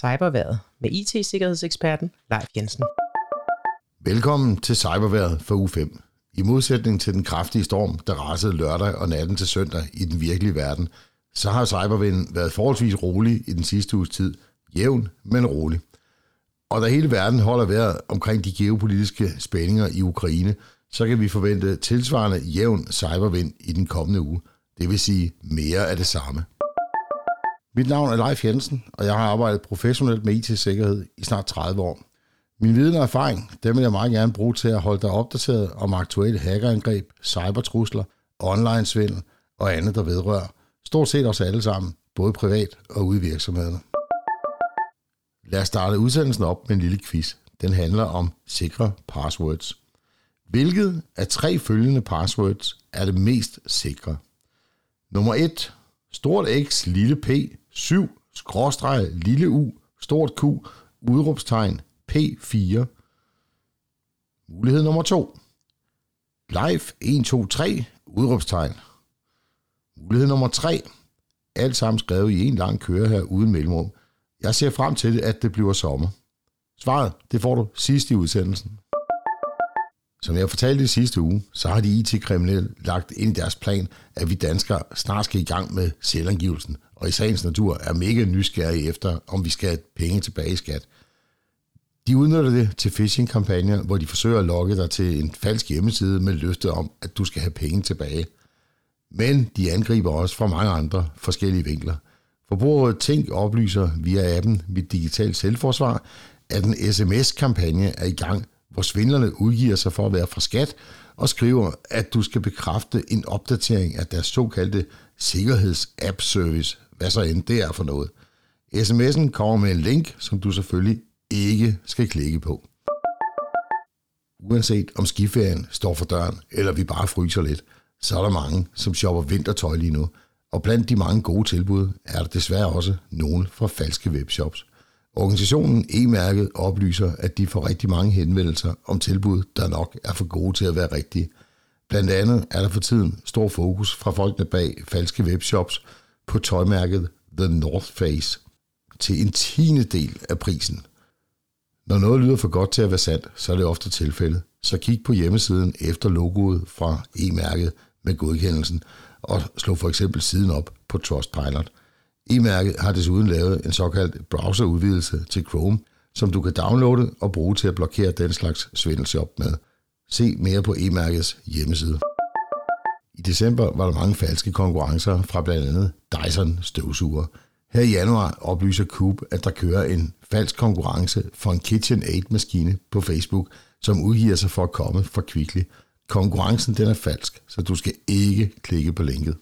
Cyberværet med IT-sikkerhedseksperten Leif Jensen. Velkommen til Cyberværet for u 5. I modsætning til den kraftige storm, der rasede lørdag og natten til søndag i den virkelige verden, så har cybervinden været forholdsvis rolig i den sidste uges tid. Jævn, men rolig. Og da hele verden holder vejret omkring de geopolitiske spændinger i Ukraine, så kan vi forvente tilsvarende jævn cybervind i den kommende uge. Det vil sige mere af det samme. Mit navn er Leif Jensen, og jeg har arbejdet professionelt med IT-sikkerhed i snart 30 år. Min viden og erfaring, dem vil jeg meget gerne bruge til at holde dig opdateret om aktuelle hackerangreb, cybertrusler, online-svindel og andet, der vedrører stort set os alle sammen, både privat og ude i virksomhederne. Lad os starte udsendelsen op med en lille quiz. Den handler om sikre passwords. Hvilket af tre følgende passwords er det mest sikre? Nummer 1. Stort X, lille p, 7, skråstreg, lille u, stort q, udråbstegn, p4. Mulighed nummer 2. Live 1, 2, 3, udråbstegn. Mulighed nummer 3. Alt sammen skrevet i en lang køre her uden mellemrum. Jeg ser frem til, at det bliver sommer. Svaret, det får du sidst i udsendelsen. Som jeg fortalte i sidste uge, så har de IT-kriminelle lagt ind i deres plan, at vi danskere snart skal i gang med selvangivelsen, og i sagens natur er mega nysgerrige efter, om vi skal have penge tilbage i skat. De udnytter det til phishing-kampagner, hvor de forsøger at lokke dig til en falsk hjemmeside med løftet om, at du skal have penge tilbage. Men de angriber også fra mange andre forskellige vinkler. Forbrugerrådet Tænk oplyser via appen Mit Digitalt Selvforsvar, at en sms-kampagne er i gang hvor svindlerne udgiver sig for at være fra skat og skriver, at du skal bekræfte en opdatering af deres såkaldte sikkerheds-app-service, hvad så end det er for noget. SMS'en kommer med en link, som du selvfølgelig ikke skal klikke på. Uanset om skiferien står for døren, eller vi bare fryser lidt, så er der mange, som shopper vintertøj lige nu. Og blandt de mange gode tilbud er der desværre også nogle fra falske webshops. Organisationen E-mærket oplyser, at de får rigtig mange henvendelser om tilbud, der nok er for gode til at være rigtige. Blandt andet er der for tiden stor fokus fra folkene bag falske webshops på tøjmærket The North Face til en tiende del af prisen. Når noget lyder for godt til at være sandt, så er det ofte tilfældet. Så kig på hjemmesiden efter logoet fra e-mærket med godkendelsen og slå for eksempel siden op på Trustpilot – E-mærket har desuden lavet en såkaldt browserudvidelse til Chrome, som du kan downloade og bruge til at blokere den slags svindelshop med. Se mere på e-mærkets hjemmeside. I december var der mange falske konkurrencer fra blandt andet Dyson støvsuger. Her i januar oplyser Coop, at der kører en falsk konkurrence for en KitchenAid-maskine på Facebook, som udgiver sig for at komme fra Kvickly. Konkurrencen den er falsk, så du skal ikke klikke på linket.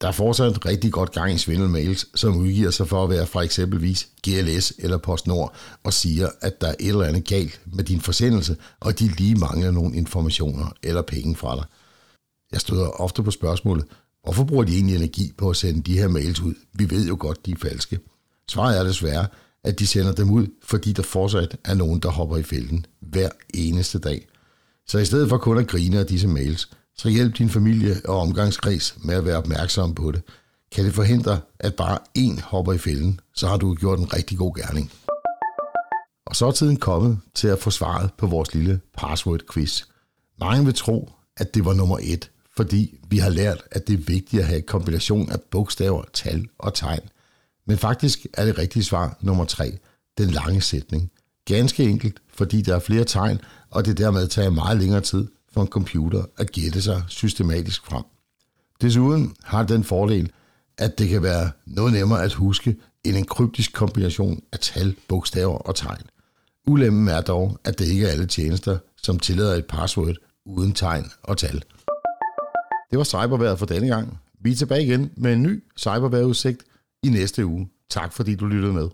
Der er fortsat rigtig godt gang i svindelmails, som udgiver sig for at være fra eksempelvis GLS eller PostNord og siger, at der er et eller andet galt med din forsendelse, og de lige mangler nogle informationer eller penge fra dig. Jeg støder ofte på spørgsmålet, hvorfor bruger de egentlig energi på at sende de her mails ud? Vi ved jo godt, de er falske. Svaret er desværre, at de sender dem ud, fordi der fortsat er nogen, der hopper i fælden hver eneste dag. Så i stedet for kun at grine af disse mails, så hjælp din familie og omgangskreds med at være opmærksom på det. Kan det forhindre, at bare én hopper i fælden, så har du gjort en rigtig god gerning. Og så er tiden kommet til at få svaret på vores lille password-quiz. Mange vil tro, at det var nummer et, fordi vi har lært, at det er vigtigt at have en kombination af bogstaver, tal og tegn. Men faktisk er det rigtige svar nummer tre, den lange sætning. Ganske enkelt, fordi der er flere tegn, og det dermed tager meget længere tid for en computer at gætte sig systematisk frem. Desuden har den fordel, at det kan være noget nemmere at huske end en kryptisk kombination af tal, bogstaver og tegn. Ulemmen er dog, at det ikke er alle tjenester, som tillader et password uden tegn og tal. Det var cyberværet for denne gang. Vi er tilbage igen med en ny cyberværetudsigt i næste uge. Tak fordi du lyttede med.